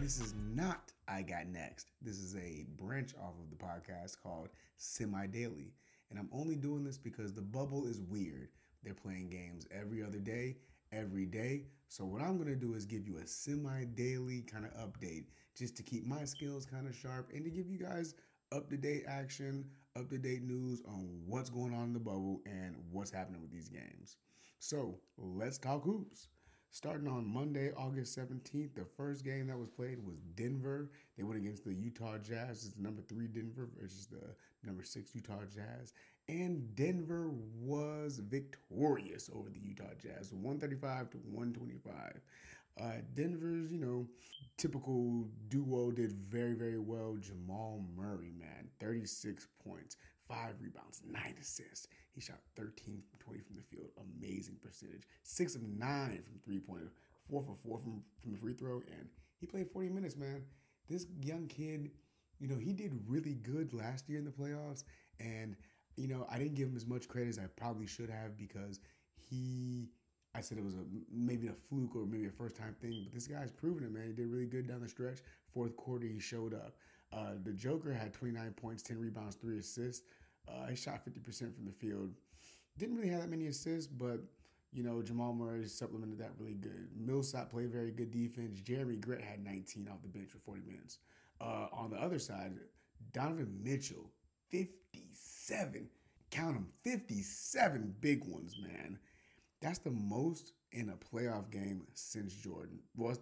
This is not I Got Next. This is a branch off of the podcast called Semi Daily. And I'm only doing this because the bubble is weird. They're playing games every other day, every day. So, what I'm going to do is give you a semi daily kind of update just to keep my skills kind of sharp and to give you guys up to date action, up to date news on what's going on in the bubble and what's happening with these games. So, let's talk hoops. Starting on Monday, August 17th, the first game that was played was Denver. They went against the Utah Jazz. It's the number three Denver versus the number six Utah Jazz. And Denver was victorious over the Utah Jazz, 135 to 125. Uh, Denver's, you know, typical duo did very, very well. Jamal Murray, man, 36 points, five rebounds, nine assists. He shot 13 from 20 from the field. Amazing percentage. Six of nine from three pointer, four for four from, from the free throw. And he played 40 minutes, man. This young kid, you know, he did really good last year in the playoffs. And, you know, I didn't give him as much credit as I probably should have because he I said it was a maybe a fluke or maybe a first time thing, but this guy's proven it, man. He did really good down the stretch. Fourth quarter, he showed up. Uh, the Joker had 29 points, 10 rebounds, three assists. Uh, he shot 50% from the field. Didn't really have that many assists, but you know Jamal Murray supplemented that really good. Millsap played very good defense. Jerami Grant had 19 off the bench for 40 minutes. Uh, on the other side, Donovan Mitchell, 57. Count them, 57 big ones, man. That's the most in a playoff game since Jordan. Well,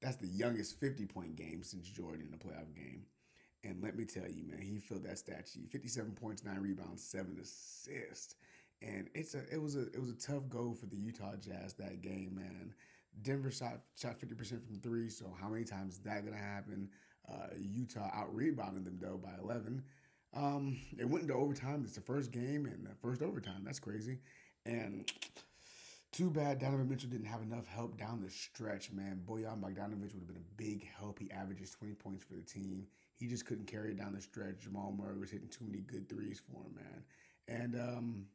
that's the youngest 50 point game since Jordan in a playoff game. And let me tell you, man, he filled that stat sheet. 57 points, nine rebounds, seven assists. And it's a it was a it was a tough go for the Utah Jazz that game, man. Denver shot shot 50% from three, so how many times is that gonna happen? Uh, Utah out rebounded them though by 11. Um, it went into overtime. It's the first game and the first overtime. That's crazy. And too bad Donovan Mitchell didn't have enough help down the stretch, man. Bojan Bogdanovic would have been a big help. He averages 20 points for the team. He just couldn't carry it down the stretch. Jamal Murray was hitting too many good threes for him, man. And um,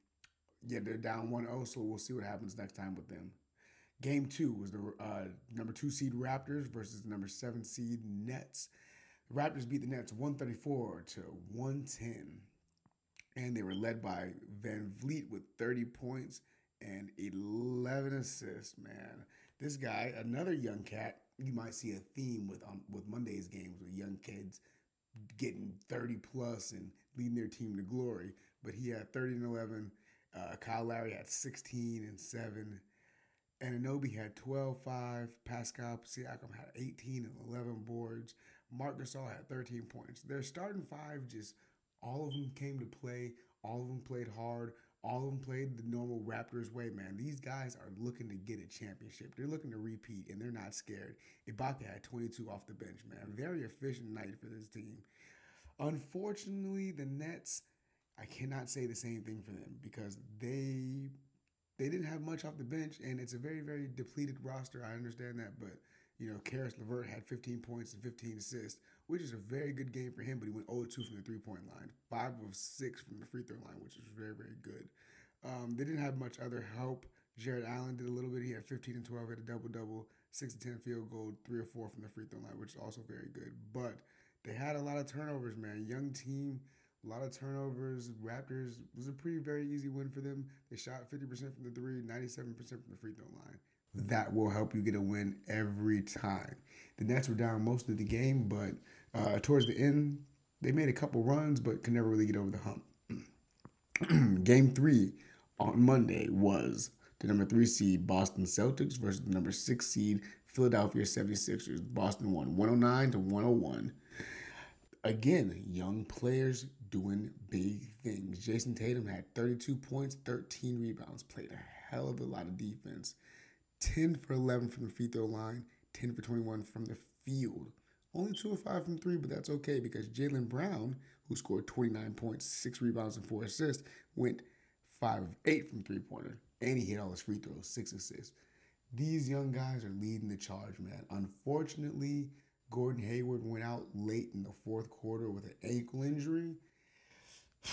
yeah, they're down 1-0, so we'll see what happens next time with them. Game two was the uh, number two seed Raptors versus the number seven seed Nets. The Raptors beat the Nets 134 to 110. And they were led by Van Vleet with 30 points and 11 assists, man. This guy, another young cat, you might see a theme with um, with Monday's games with young kids getting 30 plus and leading their team to glory. But he had 30 and 11. Uh, Kyle Lowry had 16 and 7. Anunoby had 12 5. Pascal Siakam had 18 and 11 boards. Marc Gasol had 13 points. Their starting five just all of them came to play. All of them played hard. All of them played the normal Raptors way, man. These guys are looking to get a championship. They're looking to repeat, and they're not scared. Ibaka had 22 off the bench, man. Very efficient night for this team. Unfortunately, the Nets, I cannot say the same thing for them because they they didn't have much off the bench, and it's a very, very depleted roster. I understand that, but you know, Caris LeVert had 15 points and 15 assists, which is a very good game for him, but he went 0 2 from the three point line, 5 of 6 from the free throw line, which is very, very good. Um, they didn't have much other help. Jarrett Allen did a little bit. He had 15 and 12, had a double double, 6 to 10 field goal, 3 or 4 from the free throw line, which is also very good. But they had a lot of turnovers, man. Young team, a lot of turnovers. Raptors was a pretty very easy win for them. They shot 50% from the three, 97% from the free throw line. That will help you get a win every time. The Nets were down most of the game, but uh, towards the end, they made a couple runs, but could never really get over the hump. Game three on Monday was the number three seed Boston Celtics versus the number six seed Philadelphia 76ers. Boston won 109 to 101. Again, young players doing big things. Jayson Tatum had 32 points, 13 rebounds, played a hell of a lot of defense. 10 for 11 from the free throw line, 10 for 21 from the field. Only 2 of 5 from 3, but that's okay because Jaylen Brown, who scored 29 points, 6 rebounds, and 4 assists, went 5 of 8 from three pointer. And he hit all his free throws, 6 assists. These young guys are leading the charge, man. Unfortunately, Gordon Hayward went out late in the fourth quarter with an ankle injury.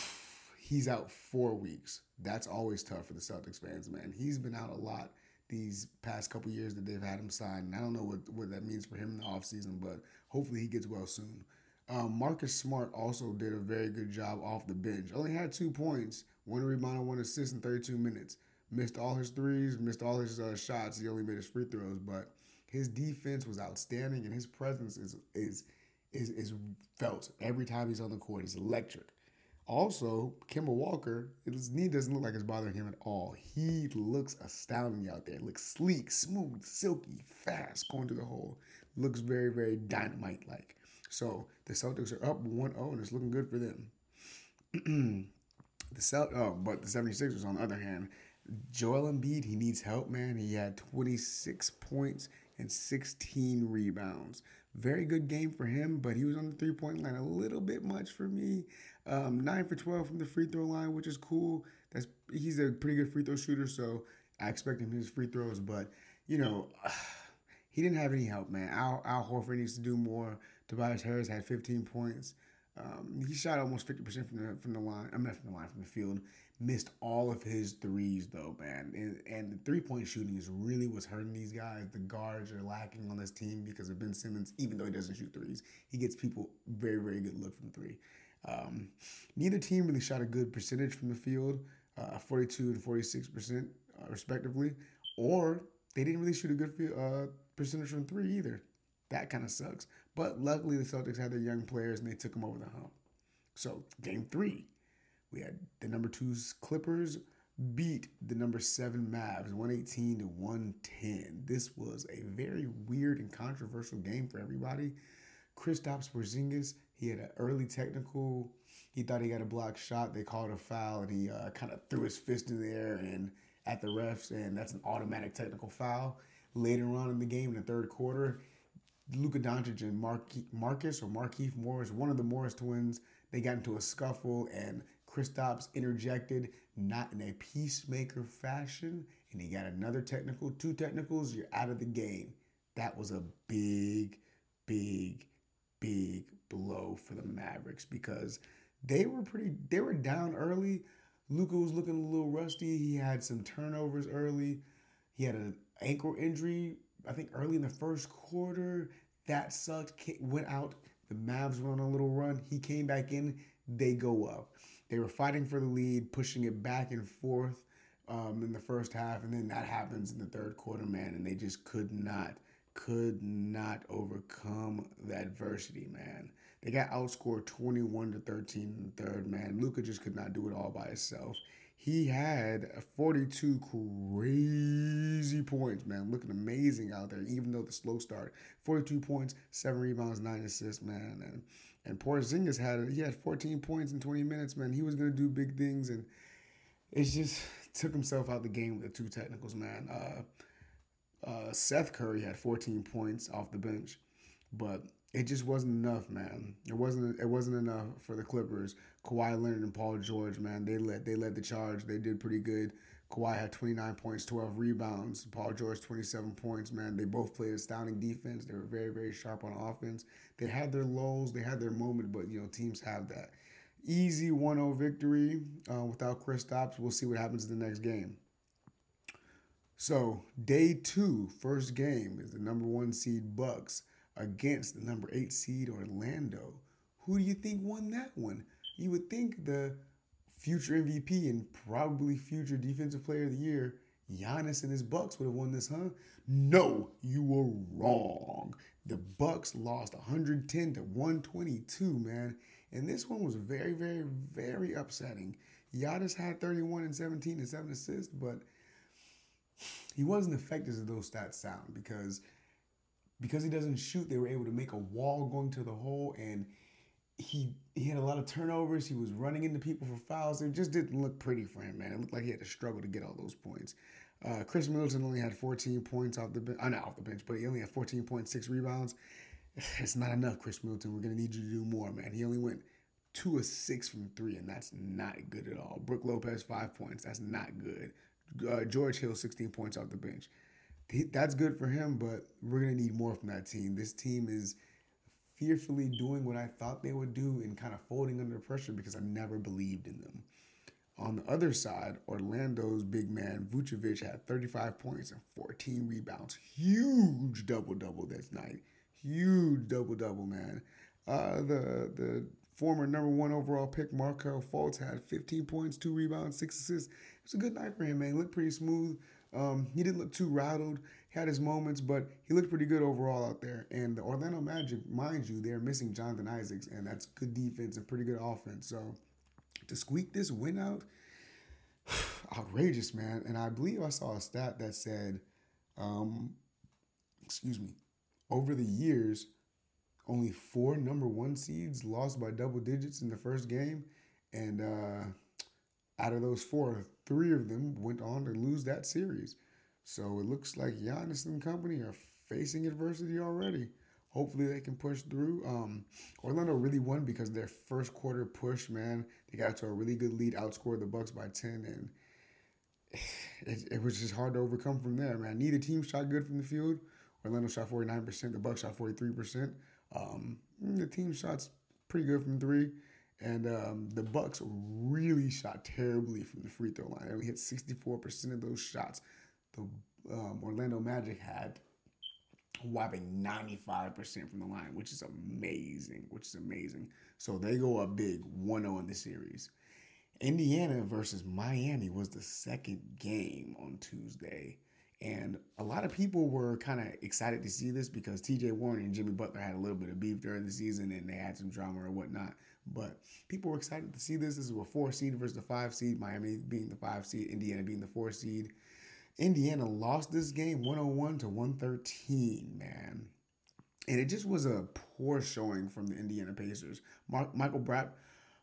He's out four weeks. That's always tough for the Celtics fans, man. He's been out a lot these past couple years that they've had him signed. And I don't know what, what that means for him in the offseason, but hopefully he gets well soon. Um, Marcus Smart also did a very good job off the bench. Only had two points, one rebound, one assist in 32 minutes. Missed all his threes, missed all his uh, shots. He only made his free throws, but his defense was outstanding, and his presence is is is, is felt every time he's on the court. It's electric. Also, Kemba Walker, his knee doesn't look like it's bothering him at all. He looks astounding out there. Looks sleek, smooth, silky, fast, going to the hole. Looks very, very dynamite like. So the Celtics are up 1 0, and it's looking good for them. the Celt- oh, but the 76ers, on the other hand, Joel Embiid, he needs help, man. He had 26 points and 16 rebounds. Very good game for him, but he was on the three point line a little bit much for me. Um, nine for 12 from the free throw line, which is cool. That's he's a pretty good free throw shooter, so I expect him his free throws. But you know, he didn't have any help, man. Al, Al Horford needs to do more. Tobias Harris had 15 points. Um, he shot almost 50% from the from the line. I'm not from the line, from the field. Missed all of his threes though, man. And, and the three point shooting is really what's hurting these guys. The guards are lacking on this team because of Ben Simmons. Even though he doesn't shoot threes, he gets people very very good look from three. Um, neither team really shot a good percentage from the field, uh, 42 and 46 percent uh, respectively, or they didn't really shoot a good uh, percentage from three either. That kind of sucks. But luckily, the Celtics had their young players and they took them over the hump. So, game three, we had the number two Clippers beat the number seven Mavs 118 to 110. This was a very weird and controversial game for everybody. Kristaps Porzingis, he had an early technical. He thought he got a block shot. They called a foul, and he uh, kind of threw his fist in the air and at the refs, and that's an automatic technical foul. Later on in the game, in the third quarter, Luka Doncic and Mark Marcus or Markieff Morris, one of the Morris twins, they got into a scuffle, and Kristaps interjected, not in a peacemaker fashion, and he got another technical, two technicals, you're out of the game. That was a big, big, big blow for the Mavericks because they were pretty, they were down early. Luka was looking a little rusty. He had some turnovers early. He had an ankle injury, I think early in the first quarter. That sucked. Went out. The Mavs went on a little run. He came back in. They go up. They were fighting for the lead, pushing it back and forth um, in the first half, and then that happens in the third quarter, man, and they just could not, could not overcome the adversity, man. They got outscored 21 to 13 in the third, man. Luka just could not do it all by himself. He had 42 crazy points, man. Looking amazing out there, even though the slow start. 42 points, seven rebounds, nine assists, man. And and Porzingis had he had 14 points in 20 minutes, man. He was gonna do big things, and it just took himself out of the game with the two technicals, man. Uh, uh, Seth Curry had 14 points off the bench, but it just wasn't enough, man. It wasn't it wasn't enough for the Clippers. Kawhi Leonard and Paul George, man, they led they led the charge. They did pretty good. Kawhi had 29 points, 12 rebounds. Paul George 27 points, man. They both played astounding defense. They were very very sharp on offense. They had their lows, they had their moment, but you know teams have that. Easy 1-0 victory uh, without Kristaps. We'll see what happens in the next game. So day two, first game is the number one seed Bucks against the number eight seed Orlando. Who do you think won that one? You would think the future MVP and probably future defensive player of the year, Giannis and his Bucks would have won this, huh? No, you were wrong. The Bucks lost 110 to 122, man. And this one was very, very, very upsetting. Giannis had 31 and 17 and 7 assists, but he wasn't effective as those stats sound because because he doesn't shoot, they were able to make a wall going to the hole and he he had a lot of turnovers. He was running into people for fouls. It just didn't look pretty for him, man. It looked like he had to struggle to get all those points. Uh, Khris Middleton only had 14 points off the bench. Uh, not off the bench, but he only had 14.6 rebounds. It's not enough, Khris Middleton. We're gonna need you to do more, man. He only went two of six from three, and that's not good at all. Brook Lopez five points. That's not good. Uh, George Hill 16 points off the bench. That's good for him, but we're gonna need more from that team. This team is fearfully doing what I thought they would do and kind of folding under pressure because I never believed in them. On the other side, Orlando's big man Vucevic had 35 points and 14 rebounds. Huge double double that night. Huge double double, man. Uh, the the former number one overall pick Markelle Fultz had 15 points, two rebounds, six assists. It was a good night for him, man. He looked pretty smooth. Um, he didn't look too rattled. Had his moments, but he looked pretty good overall out there. And the Orlando Magic, mind you, they're missing Jonathan Isaacs, and that's good defense and pretty good offense. So to squeak this win out, outrageous, man. And I believe I saw a stat that said, um, excuse me, over the years, only four number one seeds lost by double digits in the first game. And uh, out of those four, three of them went on to lose that series. So it looks like Giannis and company are facing adversity already. Hopefully they can push through. Um, Orlando really won because their first quarter push, man, they got to a really good lead, outscored the Bucks by ten, and it, it was just hard to overcome from there, man. Neither team shot good from the field. Orlando shot forty nine percent, the Bucks shot forty three percent. Um, the team shots pretty good from three, and um, the Bucks really shot terribly from the free throw line. They only hit sixty four percent of those shots. The um, Orlando Magic had whopping 95% from the line, which is amazing, which is amazing. So they go up big 1 0 in the series. Indiana versus Miami was the second game on Tuesday. And a lot of people were kind of excited to see this because TJ Warren and Jimmy Butler had a little bit of beef during the season and they had some drama or whatnot. But people were excited to see this. This is a four seed versus the five seed, Miami being the five seed, Indiana being the four seed. Indiana lost this game 101 to 113, man. And it just was a poor showing from the Indiana Pacers. Mark, Michael Brad,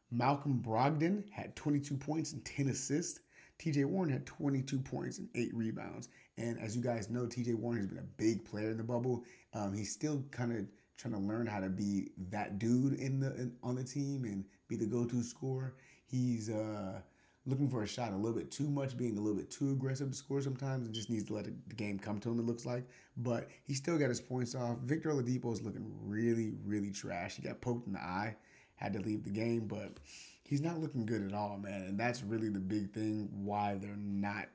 Malcolm Brogdon had 22 points and 10 assists. TJ Warren had 22 points and 8 rebounds. And as you guys know, TJ Warren has been a big player in the bubble. Um, he's still kind of trying to learn how to be that dude in the in, on the team and be the go-to scorer. He's uh, looking for a shot a little bit too much, being a little bit too aggressive to score sometimes, and just needs to let the game come to him. It looks like, but he still got his points off. Victor Oladipo is looking really, really trash. He got poked in the eye, had to leave the game, but he's not looking good at all, man. And that's really the big thing why they're not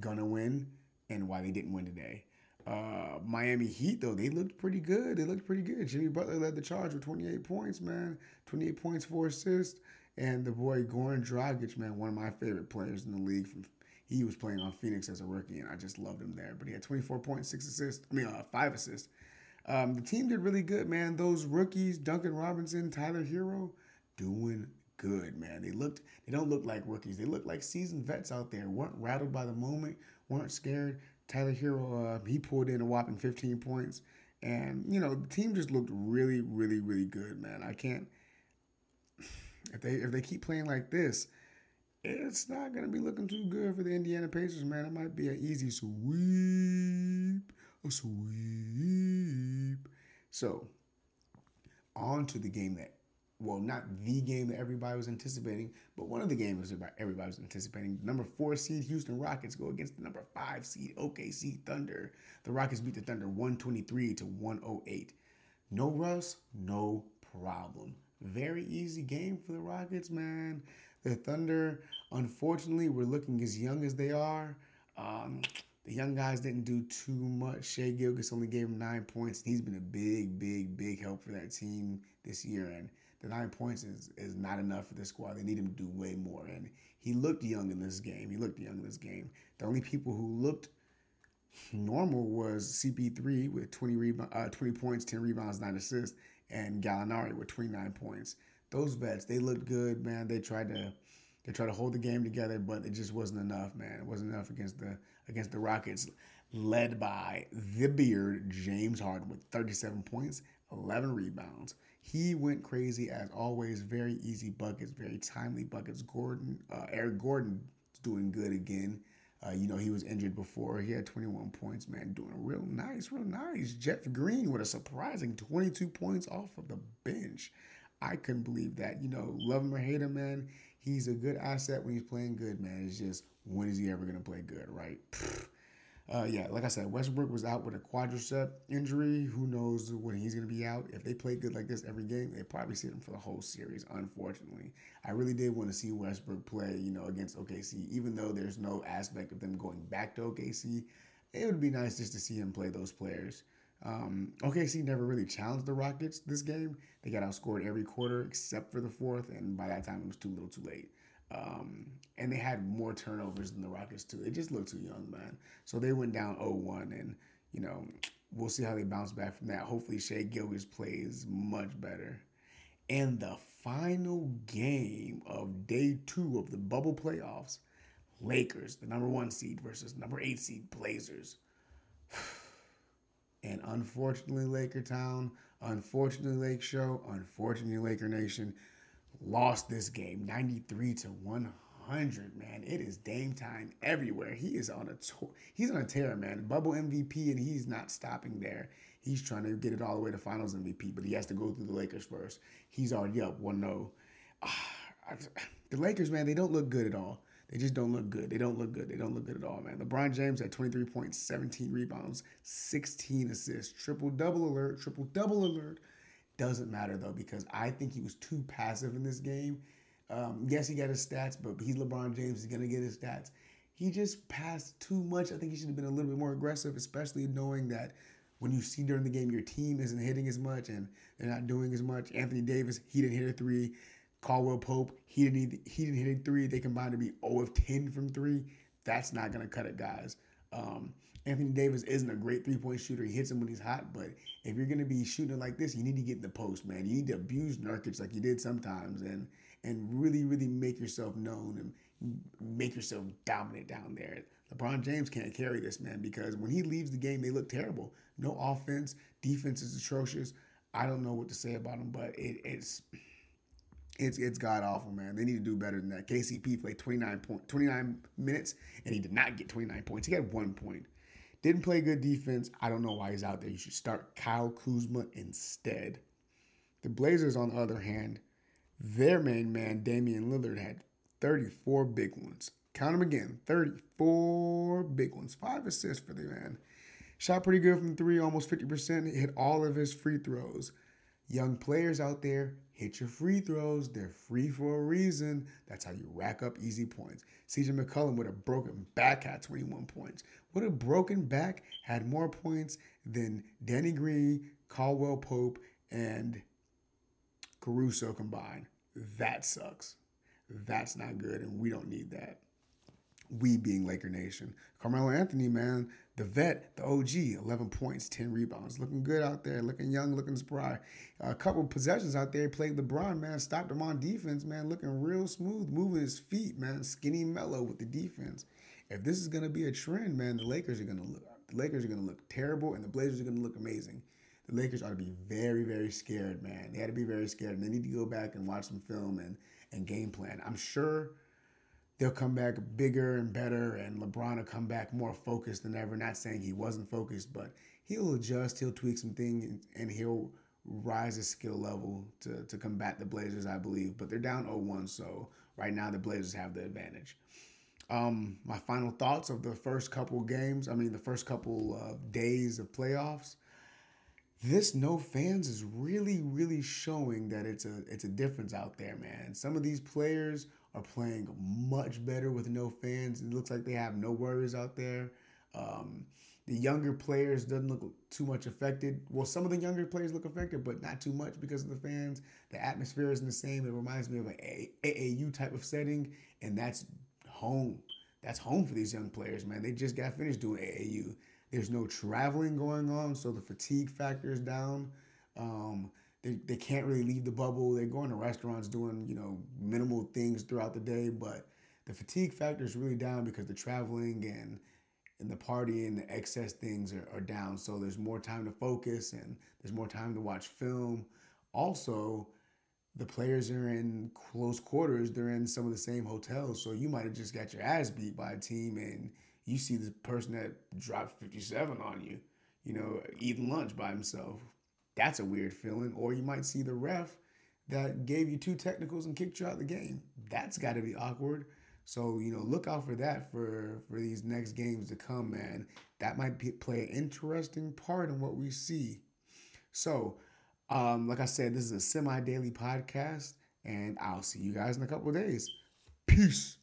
gonna win and why they didn't win today. Uh, Miami Heat though they looked pretty good. They looked pretty good. Jimmy Butler led the charge with 28 points, man. 28 points, four assists. And the boy Goran Dragic, man, one of my favorite players in the league. From he was playing on Phoenix as a rookie, and I just loved him there. But he had 24 points, six assists. I mean, uh, five assists. Um, the team did really good, man. Those rookies, Duncan Robinson, Tyler Herro, doing good, man. They looked. They don't look like rookies. They look like seasoned vets out there. weren't rattled by the moment. weren't scared. Tyler Herro, uh, he pulled in a whopping 15 points. And, you know, the team just looked really, really, really good, man. I can't if they if they keep playing like this, it's not gonna be looking too good for the Indiana Pacers, man. It might be an easy sweep, a sweep. So, on to the game that, well, not the game that everybody was anticipating, but one of the games that everybody was anticipating. Number four seed Houston Rockets go against the number five seed OKC Thunder. The Rockets beat the Thunder 123 to 108. No Russ, no problem. Very easy game for the Rockets, man. The Thunder, unfortunately, were looking as young as they are. Um, the young guys didn't do too much. Shai Gilgeous only gave him nine points. And he's been a big, big, big help for that team this year. And the nine points is, is not enough for this squad. They need him to do way more. And he looked young in this game. He looked young in this game. The only people who looked normal was CP3 with 20, rebound, uh, 20 points, 10 rebounds, 9 assists and Gallinari with 29 points. Those vets, they looked good, man. They tried to they tried to hold the game together, but it just wasn't enough, man. It wasn't enough against the against the Rockets, led by the beard James Harden with 37 points, 11 rebounds. He went crazy as always. Very easy buckets, very timely buckets. Gordon, uh, Eric Gordon doing good again. Uh, you know, he was injured before. He had 21 points, man, doing real nice, real nice. Jeff Green with a surprising 22 points off of the bench. I couldn't believe that. You know, love him or hate him, man. He's a good asset when he's playing good, man. It's just when is he ever going to play good, right? Uh, yeah, like I said, Westbrook was out with a quadricep injury. Who knows when he's going to be out? If they play good like this every game, they probably see him for the whole series. Unfortunately, I really did want to see Westbrook play, you know, against OKC. Even though there's no aspect of them going back to OKC, it would be nice just to see him play those players. Um, OKC never really challenged the Rockets this game. They got outscored every quarter except for the fourth, and by that time it was too little, too late. Um, and they had more turnovers than the Rockets too. They just looked too young, man. So they went down 0-1, and you know we'll see how they bounce back from that. Hopefully Shai Gilgeous plays much better. And the final game of day two of the bubble playoffs, Lakers, the number one seed versus number eight seed Blazers. And unfortunately, Laker Town, unfortunately, Lake Show, unfortunately, Laker Nation lost this game 93 to 100, man. It is Dame time everywhere. He is on a tour. He's on a tear, man. Bubble MVP, and he's not stopping there. He's trying to get it all the way to finals MVP, but he has to go through the Lakers first. He's already up 1 0. Ah, the Lakers, man, they don't look good at all. They just don't look good. They don't look good. They don't look good at all, man. LeBron James had 23 points, 17 rebounds, 16 assists, triple double alert, triple double alert. Doesn't matter though because I think he was too passive in this game. Um, yes, he got his stats, but he's LeBron James. He's gonna get his stats. He just passed too much. I think he should have been a little bit more aggressive, especially knowing that when you see during the game your team isn't hitting as much and they're not doing as much. Anthony Davis, he didn't hit a three. Caldwell Pope, he didn't he didn't hit a three. They combined to be 0 of 10 from three. That's not gonna cut it, guys. Um, Anthony Davis isn't a great three point shooter. He hits him when he's hot, but if you're gonna be shooting like this, you need to get in the post, man. You need to abuse Nurkic like you did sometimes, and and really, really make yourself known and make yourself dominant down there. LeBron James can't carry this, man, because when he leaves the game, they look terrible. No offense, defense is atrocious. I don't know what to say about him, but it, it's it's it's god awful, man. They need to do better than that. KCP played 29 point 29 minutes and he did not get 29 points. He got one point. Didn't play good defense. I don't know why he's out there. You should start Kyle Kuzma instead. The Blazers, on the other hand, their main man, Damian Lillard, had 34 big ones. Count them again 34 big ones. Five assists for the man. Shot pretty good from three, almost 50%. Hit all of his free throws. Young players out there, hit your free throws. They're free for a reason. That's how you rack up easy points. CJ McCollum with a broken back had 21 points. With a broken back, had more points than Danny Green, Caldwell Pope, and Caruso combined. That sucks. That's not good, and we don't need that we being Laker Nation. Carmelo Anthony, man, the vet, the OG, 11 points, 10 rebounds. Looking good out there, looking young, looking spry. A couple possessions out there, played LeBron, man, stopped him on defense, man, looking real smooth, moving his feet, man, skinny Melo with the defense. If this is going to be a trend, man, the Lakers are going to look the Lakers are going to look terrible and the Blazers are going to look amazing. The Lakers ought to be very, very scared, man. They had to be very scared. And they need to go back and watch some film and, and game plan. I'm sure – they'll come back bigger and better, and LeBron will come back more focused than ever. Not saying he wasn't focused, but he'll adjust, he'll tweak some things, and he'll rise his skill level to, to combat the Blazers, I believe. But they're down 0-1, so right now the Blazers have the advantage. Um, my final thoughts of the first couple games, I mean the first couple days of playoffs. This no fans is really, really showing that it's a it's a difference out there, man. Some of these players are playing much better with no fans. It looks like they have no worries out there. Um, the younger players doesn't look too much affected. Well, some of the younger players look affected, but not too much because of the fans. The atmosphere isn't the same. It reminds me of an AAU type of setting, and that's home. That's home for these young players, man. They just got finished doing AAU. There's no traveling going on, so the fatigue factor is down. Um, they, they can't really leave the bubble. They're going to restaurants doing, you know, minimal things throughout the day, but the fatigue factor is really down because the traveling and and the party and the excess things are, are down. So there's more time to focus and there's more time to watch film. Also, the players are in close quarters. They're in some of the same hotels. So you might have just got your ass beat by a team and you see the person that dropped 57 on you, you know, eating lunch by himself. That's a weird feeling. Or you might see the ref that gave you two technicals and kicked you out of the game. That's got to be awkward. So you know, look out for that for for these next games to come, man. That might be, play an interesting part in what we see. So, um, like I said, this is a semi daily podcast, and I'll see you guys in a couple days. Peace.